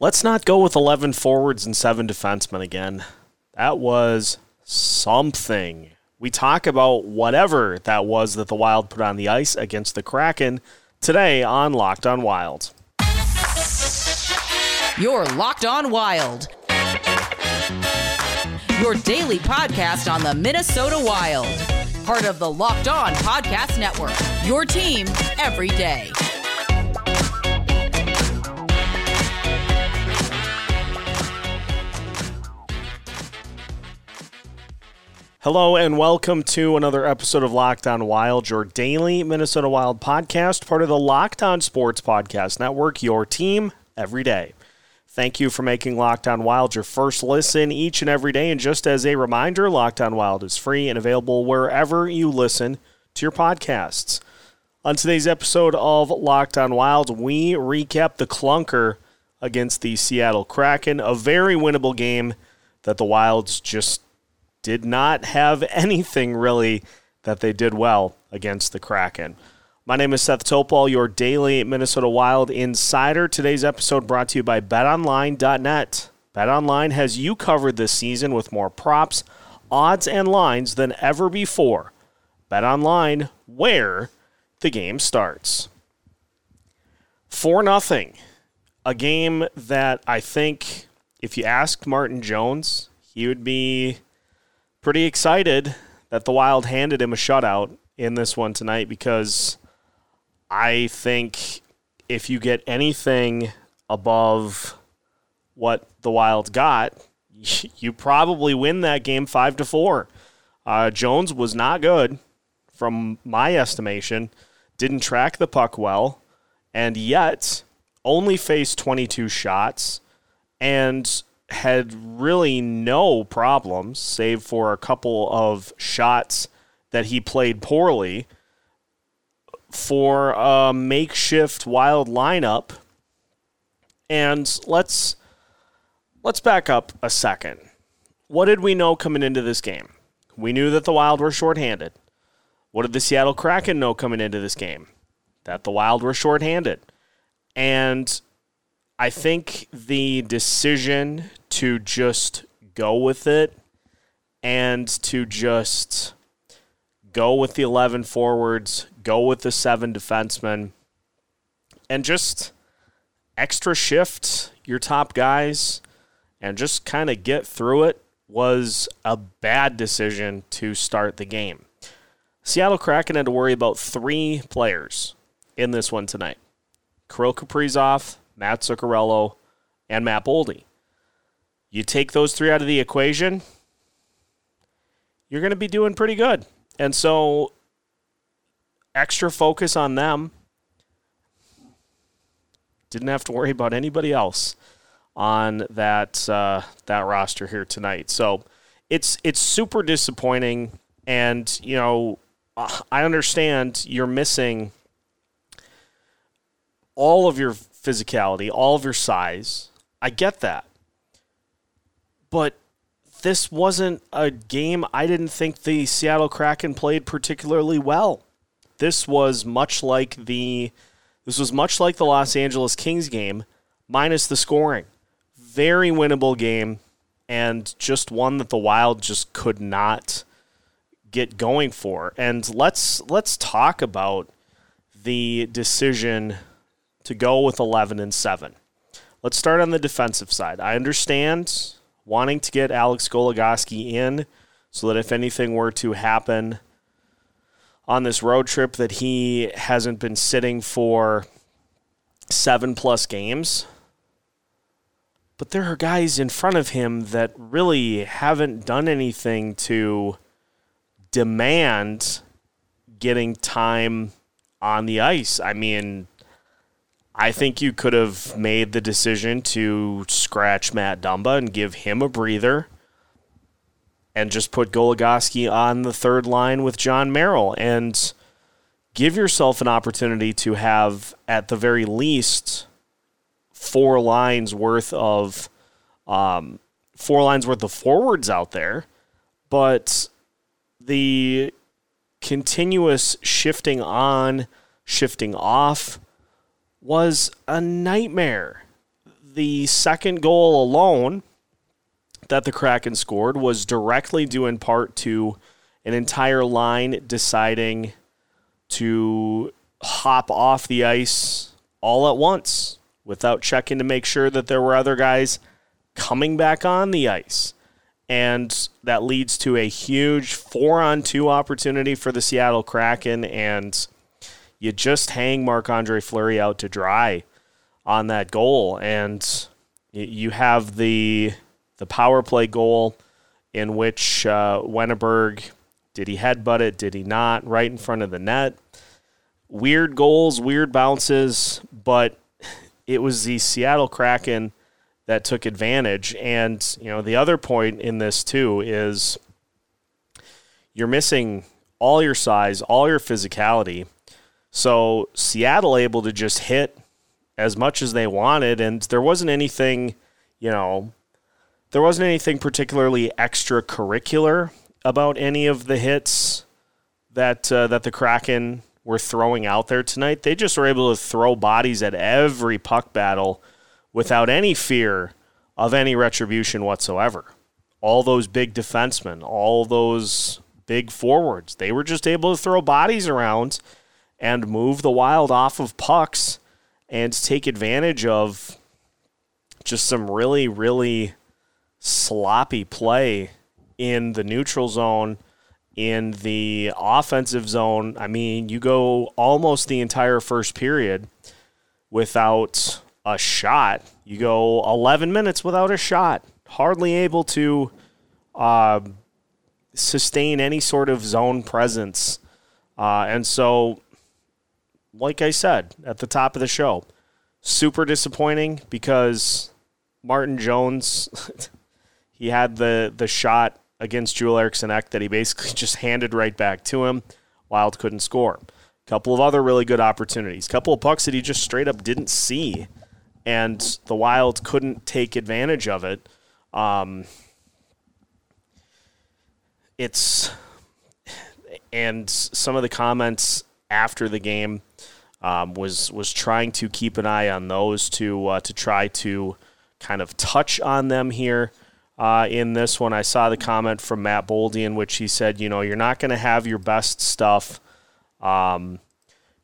Let's not go with 11 forwards and seven defensemen again. That was something. We talk about whatever that was that the Wild put on the ice against the Kraken today on Locked on Wild. You're Locked on Wild. Your daily podcast on the Minnesota Wild. Part of the Locked On Podcast Network. Your team every day. Hello and welcome to another episode of Locked On Wild, your daily Minnesota Wild podcast, part of the Locked On Sports Podcast Network, your team every day. Thank you for making Locked On Wild your first listen each and every day. And just as a reminder, Locked On Wild is free and available wherever you listen to your podcasts. On today's episode of Locked On Wild, we recap the clunker against the Seattle Kraken, a very winnable game that the Wilds just did not have anything really that they did well against the Kraken. My name is Seth Topol, your daily Minnesota Wild insider. Today's episode brought to you by betonline.net. BetOnline has you covered this season with more props, odds, and lines than ever before. BetOnline, where the game starts. 4 nothing. A game that I think if you asked Martin Jones, he would be pretty excited that the Wild handed him a shutout in this one tonight because I think if you get anything above what the Wild got, you probably win that game five to four. Uh, Jones was not good, from my estimation. Didn't track the puck well, and yet only faced 22 shots and had really no problems, save for a couple of shots that he played poorly for a makeshift wild lineup. And let's let's back up a second. What did we know coming into this game? We knew that the Wild were shorthanded. What did the Seattle Kraken know coming into this game? That the Wild were shorthanded. And I think the decision to just go with it and to just go with the 11 forwards, go with the seven defensemen, and just extra shift your top guys and just kind of get through it was a bad decision to start the game. Seattle Kraken had to worry about three players in this one tonight Kirill Kaprizov, Matt Zuccarello, and Matt Boldy. You take those three out of the equation, you're going to be doing pretty good. And so, extra focus on them. Didn't have to worry about anybody else on that uh, that roster here tonight. So, it's it's super disappointing, and you know, I understand you're missing all of your physicality, all of your size. I get that. But this wasn't a game I didn't think the Seattle Kraken played particularly well. This was much like the this was much like the Los Angeles Kings game minus the scoring. Very winnable game and just one that the Wild just could not get going for. And let's let's talk about the decision to go with 11 and 7. Let's start on the defensive side. I understand wanting to get Alex Goligoski in so that if anything were to happen on this road trip that he hasn't been sitting for 7 plus games. But there are guys in front of him that really haven't done anything to demand getting time on the ice. I mean, I think you could have made the decision to scratch Matt Dumba and give him a breather and just put Goligoski on the third line with Jon Merrill and give yourself an opportunity to have, at the very least, four lines worth of um, four lines worth of forwards out there. But the continuous shifting on, shifting off, was a nightmare. the second goal alone that the Kraken scored was directly due in part to an entire line deciding to hop off the ice all at once without checking to make sure that there were other guys coming back on the ice. And that leads to a huge four on two opportunity for the Seattle Kraken. And you just hang Marc Andre Fleury out to dry on that goal. And you have the the power play goal in which uh, Wennberg did he headbutt it? Did he not? Right in front of the net. Weird goals, weird bounces, but it was the Seattle Kraken that took advantage. And, you know, the other point in this, too, is you're missing all your size, all your physicality. So Seattle able to just hit as much as they wanted, and there wasn't anything, you know, there wasn't anything particularly extracurricular about any of the hits that uh, that the Kraken were throwing out there tonight. They just were able to throw bodies at every puck battle without any fear of any retribution whatsoever. All those big defensemen, all those big forwards, they were just able to throw bodies around and move the wild off of pucks and take advantage of just some really, really sloppy play in the neutral zone, in the offensive zone. I mean, you go almost the entire first period without a shot. You go 11 minutes without a shot, hardly able to uh, sustain any sort of zone presence. Uh, and so, like I said at the top of the show, super disappointing because Martin Jones He had the the shot against Joel Eriksson Ek that he basically just handed right back to him. Wild couldn't score. A couple of other really good opportunities. A couple of pucks that he just straight up didn't see, and the Wild couldn't take advantage of it. Um, it's and some of the comments after the game um, was was trying to keep an eye on those to uh, to try to kind of touch on them here uh, in this one. I saw the comment from Matt Boldy in which he said, you know, you're not going to have your best stuff. Um,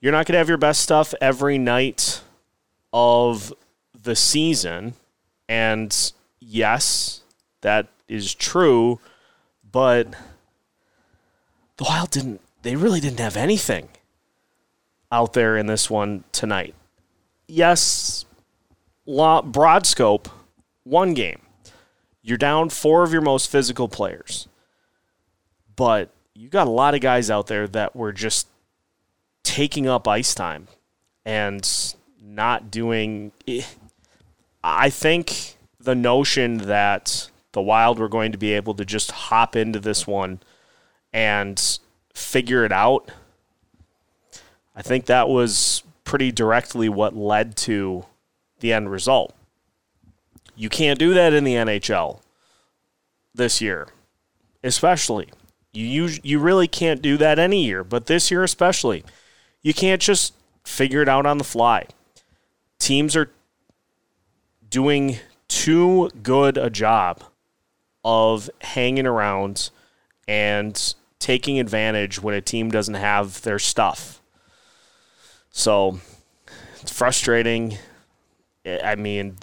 you're not going to have your best stuff every night of the season. And yes, that is true, but the Wild didn't, they really didn't have anything out there in this one tonight. Yes, broad scope, one game. You're down four of your most physical players. But you got a lot of guys out there that were just taking up ice time and not doing. Eh, I think the notion that the Wild were going to be able to just hop into this one and figure it out, I think that was pretty directly what led to the end result. You can't do that in the NHL this year, especially. You use, you really can't do that any year, but this year especially. You can't just figure it out on the fly. Teams are doing too good a job of hanging around and taking advantage when a team doesn't have their stuff. So it's frustrating. I mean,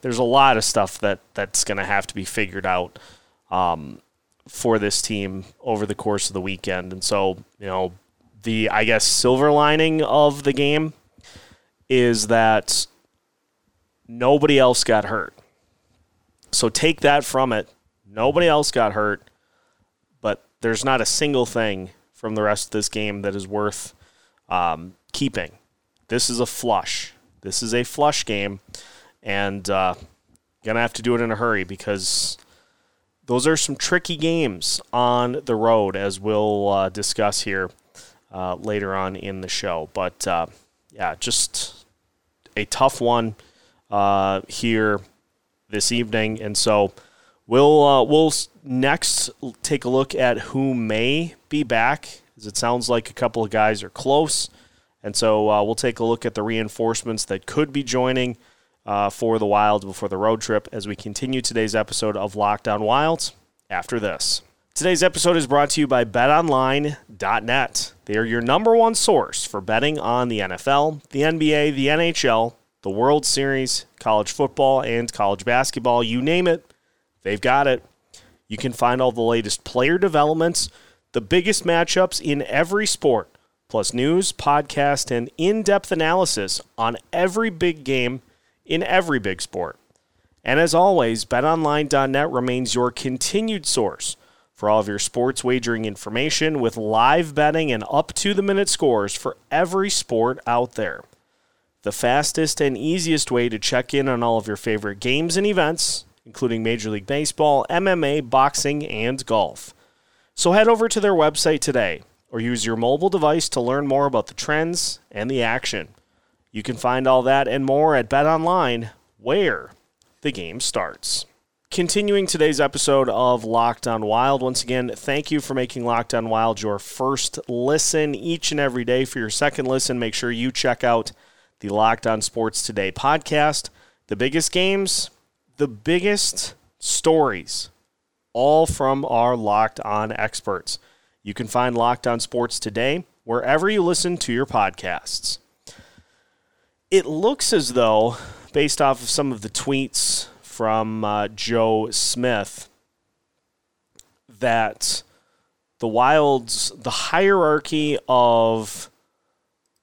there's a lot of stuff that that's going to have to be figured out um, for this team over the course of the weekend. And so, you know, the I guess silver lining of the game is that nobody else got hurt. So take that from it. Nobody else got hurt, but there's not a single thing from the rest of this game that is worth um, keeping. This is a flush. This is a flush game, and uh, gonna have to do it in a hurry because those are some tricky games on the road, as we'll uh, discuss here uh, later on in the show. But uh, yeah, just a tough one uh, here this evening, and so we'll uh, we'll next take a look at who may be back, as it sounds like a couple of guys are close. And so uh, we'll take a look at the reinforcements that could be joining uh, for the Wild before the road trip as we continue today's episode of Locked On Wilds after this. Today's episode is brought to you by betonline.net. They are your number one source for betting on the NFL, the NBA, the NHL, the World Series, college football, and college basketball. You name it, they've got it. You can find all the latest player developments, the biggest matchups in every sport, plus news, podcast, and in depth analysis on every big game in every big sport. And as always, betonline.net remains your continued source for all of your sports wagering information with live betting and up to the minute scores for every sport out there. The fastest and easiest way to check in on all of your favorite games and events, including Major League Baseball, MMA, boxing, and golf. So head over to their website today or use your mobile device to learn more about the trends and the action. You can find all that and more at BetOnline, where the game starts. Continuing today's episode of Locked On Wild, once again, thank you for making Locked On Wild your first listen each and every day. For your second listen, make sure you check out the Locked On Sports Today podcast. The biggest games, the biggest stories, all from our Locked On experts. You can find Locked On Sports Today wherever you listen to your podcasts it looks as though, based off of some of the tweets from uh, Joe Smith, that the Wild's the hierarchy of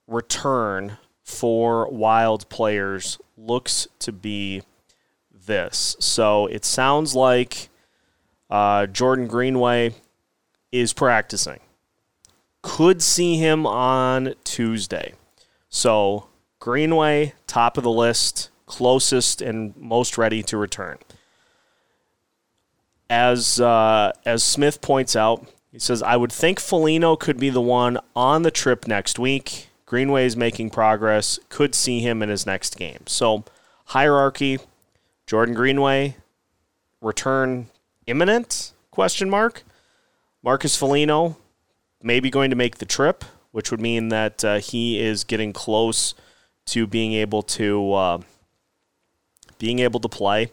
return for Wild players looks to be this. So it sounds like uh, Jordan Greenway is practicing. Could see him on Tuesday. So Greenway, top of the list, closest and most ready to return. As uh, as Smith points out, he says, "I would think Foligno could be the one on the trip next week. Greenway is making progress. Could see him in his next game. So hierarchy: Jordan Greenway, return imminent? Question mark. Marcus Foligno maybe going to make the trip, which would mean that uh, he is getting close to being able to uh, being able to play.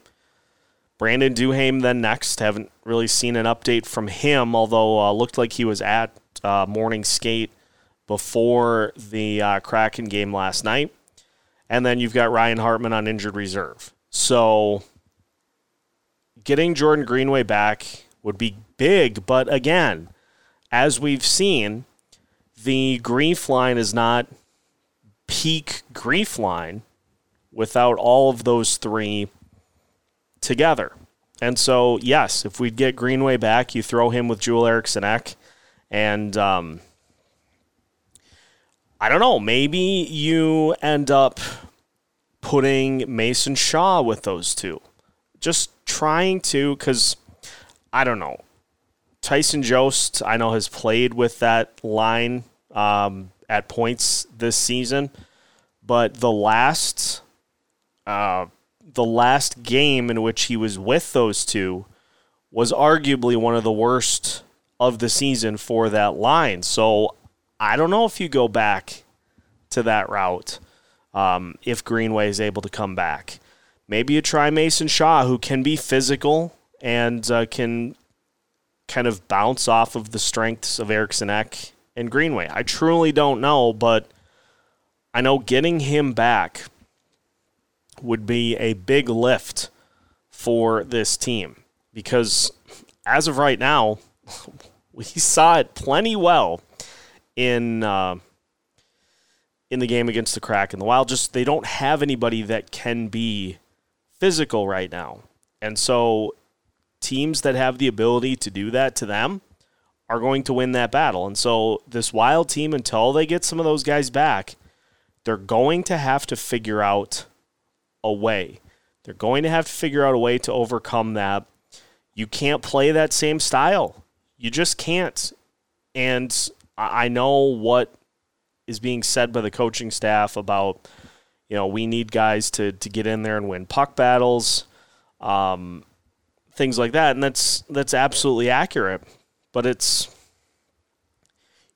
Brandon Duhaime then next. Haven't really seen an update from him, although uh, looked like he was at uh, morning skate before the uh, Kraken game last night. And then you've got Ryan Hartman on injured reserve. So getting Jordan Greenway back would be big, but again, as we've seen, the grief line is not peak grief line without all of those three together. And so, yes, if we get Greenway back, you throw him with Joel Eriksson Ek, and um, I don't know, maybe you end up putting Mason Shaw with those two. Just trying to, because I don't know. Tyson Jost, I know, has played with that line um, at points this season, but the last uh, the last game in which he was with those two was arguably one of the worst of the season for that line. So I don't know if you go back to that route um, if Greenway is able to come back. Maybe you try Mason Shaw, who can be physical and uh, can kind of bounce off of the strengths of Eriksson Ek and Greenway. I truly don't know, but I know getting him back would be a big lift for this team because as of right now, we saw it plenty well in uh, in the game against the Kraken. The Wild just they don't have anybody that can be physical right now, and so teams that have the ability to do that to them are going to win that battle. And so this wild team, until they get some of those guys back, they're going to have to figure out a way. They're going to have to figure out a way to overcome that. You can't play that same style. You just can't. And I know what is being said by the coaching staff about, you know, we need guys to, to get in there and win puck battles, um, things like that. And that's that's absolutely accurate but it's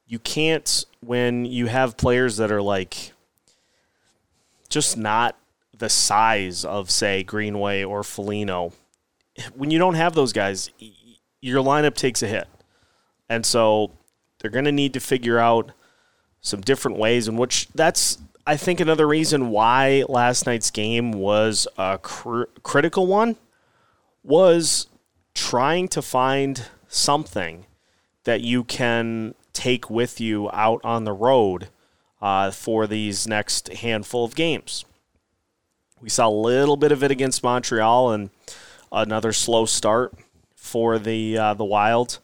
you can't when you have players that are like just not the size of, say, Greenway or Foligno, when you don't have those guys, your lineup takes a hit. And so they're going to need to figure out some different ways in which that's, I think, another reason why last night's game was a cr- critical one was trying to find something that you can take with you out on the road uh, for these next handful of games. We saw a little bit of it against Montreal and another slow start for the uh, the Wild,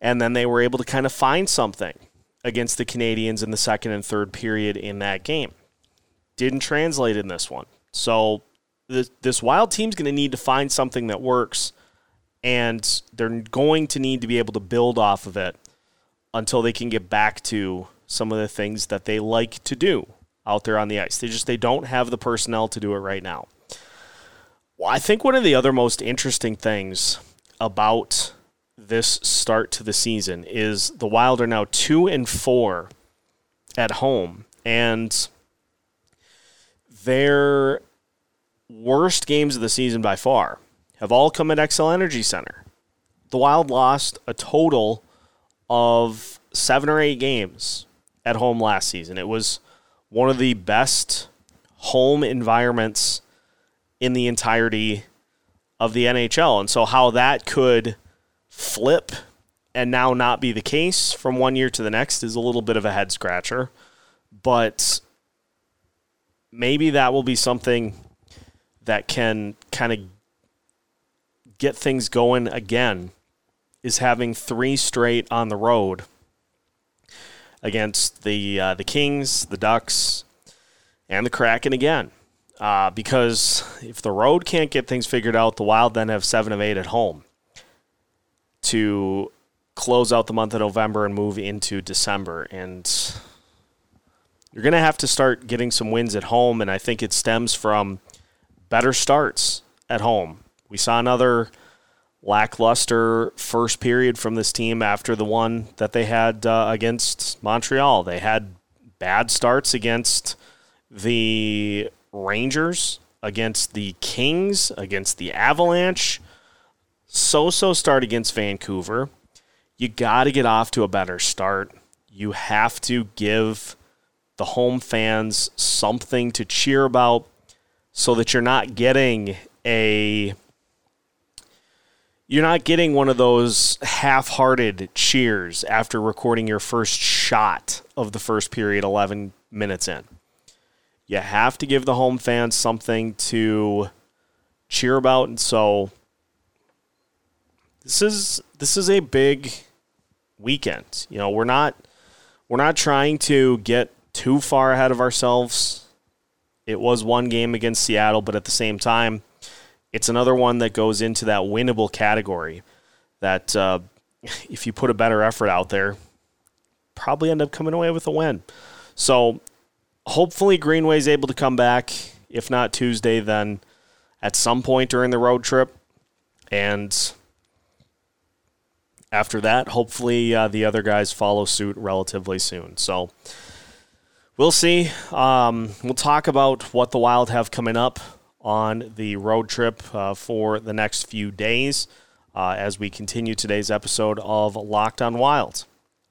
and then they were able to kind of find something against the Canadiens in the second and third period in that game. Didn't translate in this one, so this, this Wild team's going to need to find something that works, and they're going to need to be able to build off of it until they can get back to some of the things that they like to do out there on the ice. They just they don't have the personnel to do it right now. Well, I think one of the other most interesting things about this start to the season is the Wild are now 2 and 4 at home and their worst games of the season by far have all come at Xcel Energy Center. The Wild lost a total of 7 or 8 games at home last season. It was one of the best home environments in the entirety of the NHL. And so, how that could flip and now not be the case from one year to the next is a little bit of a head scratcher. But maybe that will be something that can kind of get things going again is having three straight on the road against the uh, the Kings, the Ducks, and the Kraken again. Uh, because if the road can't get things figured out, the Wild then have seven of eight at home to close out the month of November and move into December. And you're going to have to start getting some wins at home, and I think it stems from better starts at home. We saw another lackluster first period from this team after the one that they had uh, against Montreal. They had bad starts against the Rangers, against the Kings, against the Avalanche. So so start against Vancouver. You got to get off to a better start. You have to give the home fans something to cheer about so that you're not getting a you're not getting one of those half-hearted cheers after recording your first shot of the first period 11 minutes in. You have to give the home fans something to cheer about and so this is this is a big weekend. You know, we're not we're not trying to get too far ahead of ourselves. It was one game against Seattle, but at the same time, it's another one that goes into that winnable category. That uh, if you put a better effort out there, probably end up coming away with a win. So hopefully Greenway is able to come back. If not Tuesday, then at some point during the road trip. And after that, hopefully uh, the other guys follow suit relatively soon. So we'll see. Um, we'll talk about what the Wild have coming up on the road trip uh, for the next few days uh, as we continue today's episode of Locked on Wild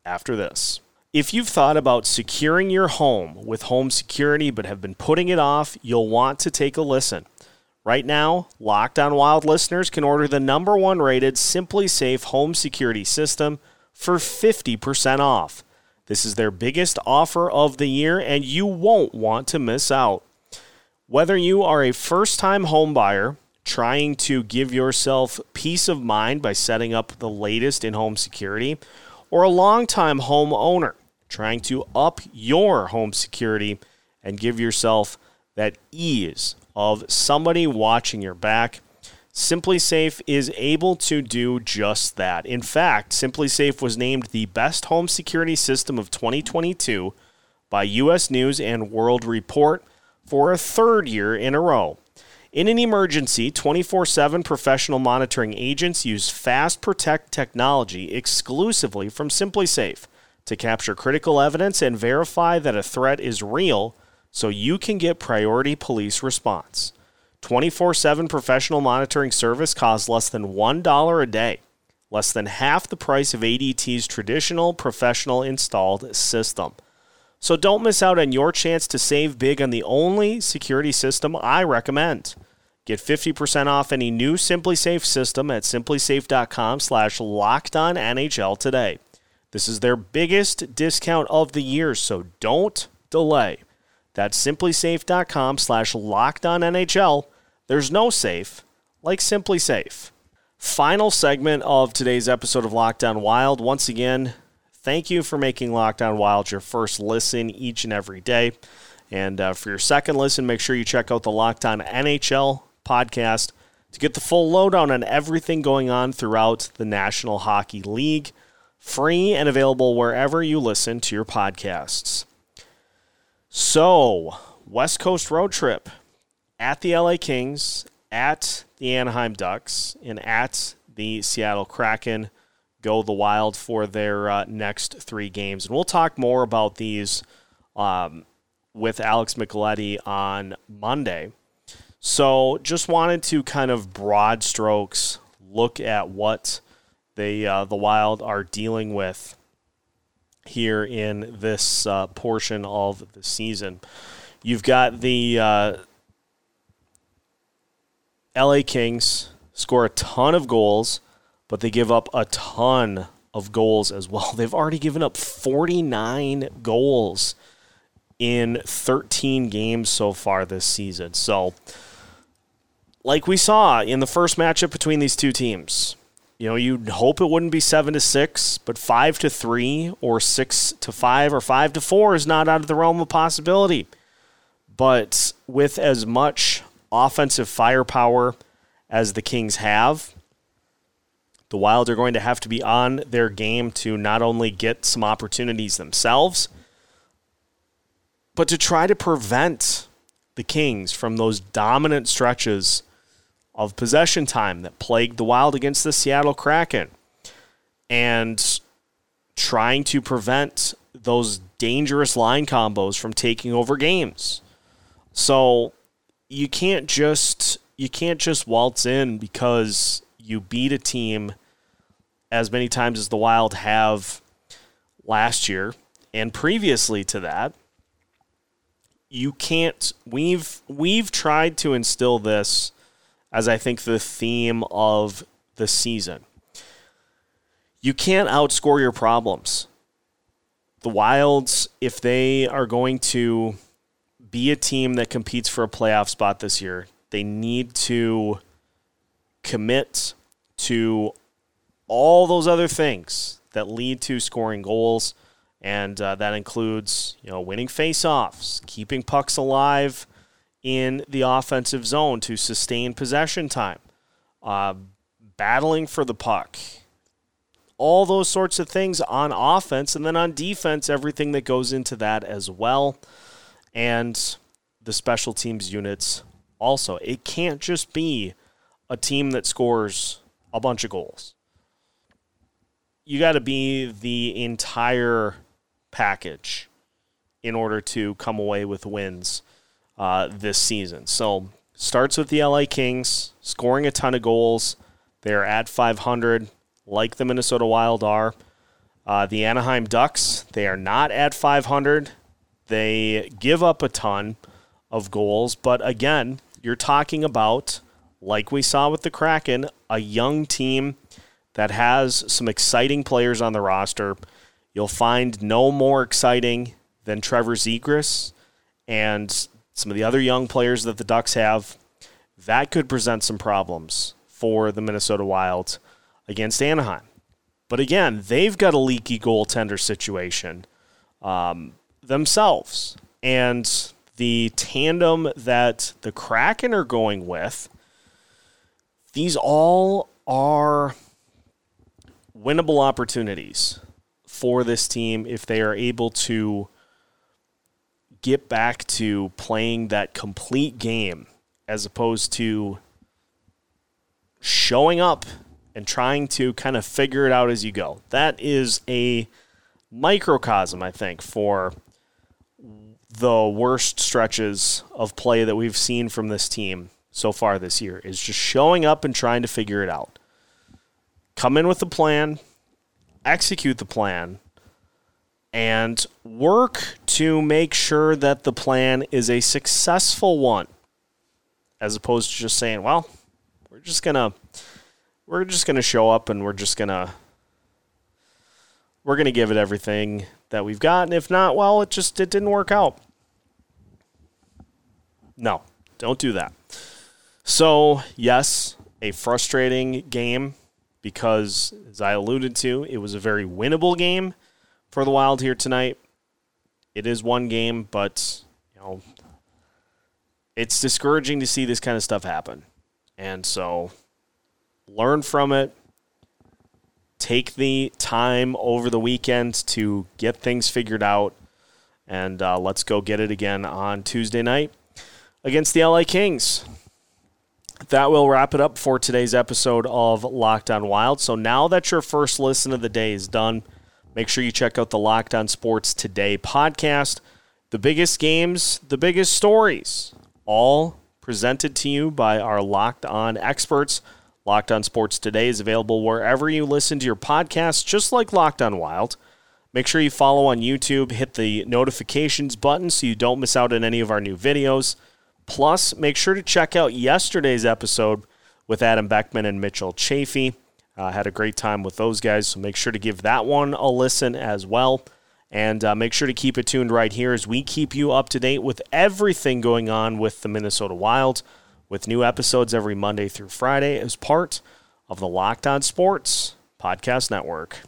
after this. If you've thought about securing your home with home security but have been putting it off, you'll want to take a listen. Right now, Locked on Wild listeners can order the number one rated SimpliSafe home security system for 50% off. This is their biggest offer of the year, and you won't want to miss out. Whether you are a first time homebuyer trying to give yourself peace of mind by setting up the latest in home security, or a long-time homeowner trying to up your home security and give yourself that ease of somebody watching your back, SimpliSafe is able to do just that. In fact, SimpliSafe was named the best home security system of 2022 by US News and World Report for a third year in a row. In an emergency, 24 7 professional monitoring agents use Fast Protect technology exclusively from SimpliSafe to capture critical evidence and verify that a threat is real so you can get priority police response. 24 7 professional monitoring service costs less than $1 a day, less than half the price of ADT's traditional professional installed system. So don't miss out on your chance to save big on the only security system I recommend. Get 50% off any new SimpliSafe system at simplisafe.com slash NHL today. This is their biggest discount of the year, so don't delay. That's simplisafe.com slash NHL. There's no safe like SimpliSafe. Final segment of today's episode of Locked On Wild. Once again, Thank you for making Locked On Wild your first listen each and every day. And uh, for your second listen, make sure you check out the Locked On NHL podcast to get the full lowdown on everything going on throughout the National Hockey League. Free and available wherever you listen to your podcasts. So, West Coast road trip at the LA Kings, at the Anaheim Ducks, and at the Seattle Kraken go the Wild for their uh, next three games. And we'll talk more about these um, with Alex Micheletti on Monday. So just wanted to kind of broad strokes look at what they uh, the Wild are dealing with here in this uh, portion of the season. You've got the uh, LA Kings score a ton of goals but they give up a ton of goals as well. They've already given up 49 goals in 13 games so far this season. So, like we saw in the first matchup between these two teams, you know, you'd hope it wouldn't be 7 to 6, but 5 to 3 or 6 to 5 or 5 to 4 is not out of the realm of possibility. But with as much offensive firepower as the Kings have, the Wild are going to have to be on their game to not only get some opportunities themselves, but to try to prevent the Kings from those dominant stretches of possession time that plagued the Wild against the Seattle Kraken. And trying to prevent those dangerous line combos from taking over games. So you can't just you can't just waltz in because you beat a team as many times as the Wild have last year and previously to that. You can't we've we've tried to instill this as I think the theme of the season. You can't outscore your problems. The Wilds, if they are going to be a team that competes for a playoff spot this year, they need to commit to all those other things that lead to scoring goals, and uh, that includes you know winning faceoffs, keeping pucks alive in the offensive zone to sustain possession time, uh, battling for the puck, all those sorts of things on offense, and then on defense, everything that goes into that as well, and the special teams units also. It can't just be a team that scores a bunch of goals you got to be the entire package in order to come away with wins uh, this season. So starts with the LA Kings scoring a ton of goals. They're at 500, like the Minnesota Wild are. Uh, the Anaheim Ducks, they are not at 500. They give up a ton of goals, but again, you're talking about, like we saw with the Kraken, a young team that has some exciting players on the roster. You'll find no more exciting than Trevor Zegras and some of the other young players that the Ducks have. That could present some problems for the Minnesota Wild against Anaheim. But again, they've got a leaky goaltender situation um, themselves. And the tandem that the Kraken are going with, these all are winnable opportunities for this team if they are able to get back to playing that complete game as opposed to showing up and trying to kind of figure it out as you go. That is a microcosm, I think, for the worst stretches of play that we've seen from this team so far this year is just showing up and trying to figure it out. Come in with a plan, execute the plan, and work to make sure that the plan is a successful one as opposed to just saying, well, we're just going to we're just going to show up and we're just going to we're going to give it everything that we've got and if not, well, it just it didn't work out. No, don't do that. So, yes, a frustrating game because as I alluded to, it was a very winnable game for the Wild here tonight. It is one game, but you know, it's discouraging to see this kind of stuff happen. And so learn from it. Take the time over the weekend to get things figured out. And uh, let's go get it again on Tuesday night against the LA Kings. That will wrap it up for today's episode of Locked On Wild. So now that your first listen of the day is done, Make sure you check out the Locked On Sports Today podcast. The biggest games, the biggest stories, all presented to you by our Locked On experts. Locked On Sports Today is available wherever you listen to your podcasts, just like Locked On Wild. Make sure you follow on YouTube, hit the notifications button so you don't miss out on any of our new videos. Plus, make sure to check out yesterday's episode with Adam Beckman and Mitchell Chaffee. Uh, had a great time with those guys, so make sure to give that one a listen as well. And uh, make sure to keep it tuned right here as we keep you up to date with everything going on with the Minnesota Wild, with new episodes every Monday through Friday as part of the Locked On Sports Podcast Network.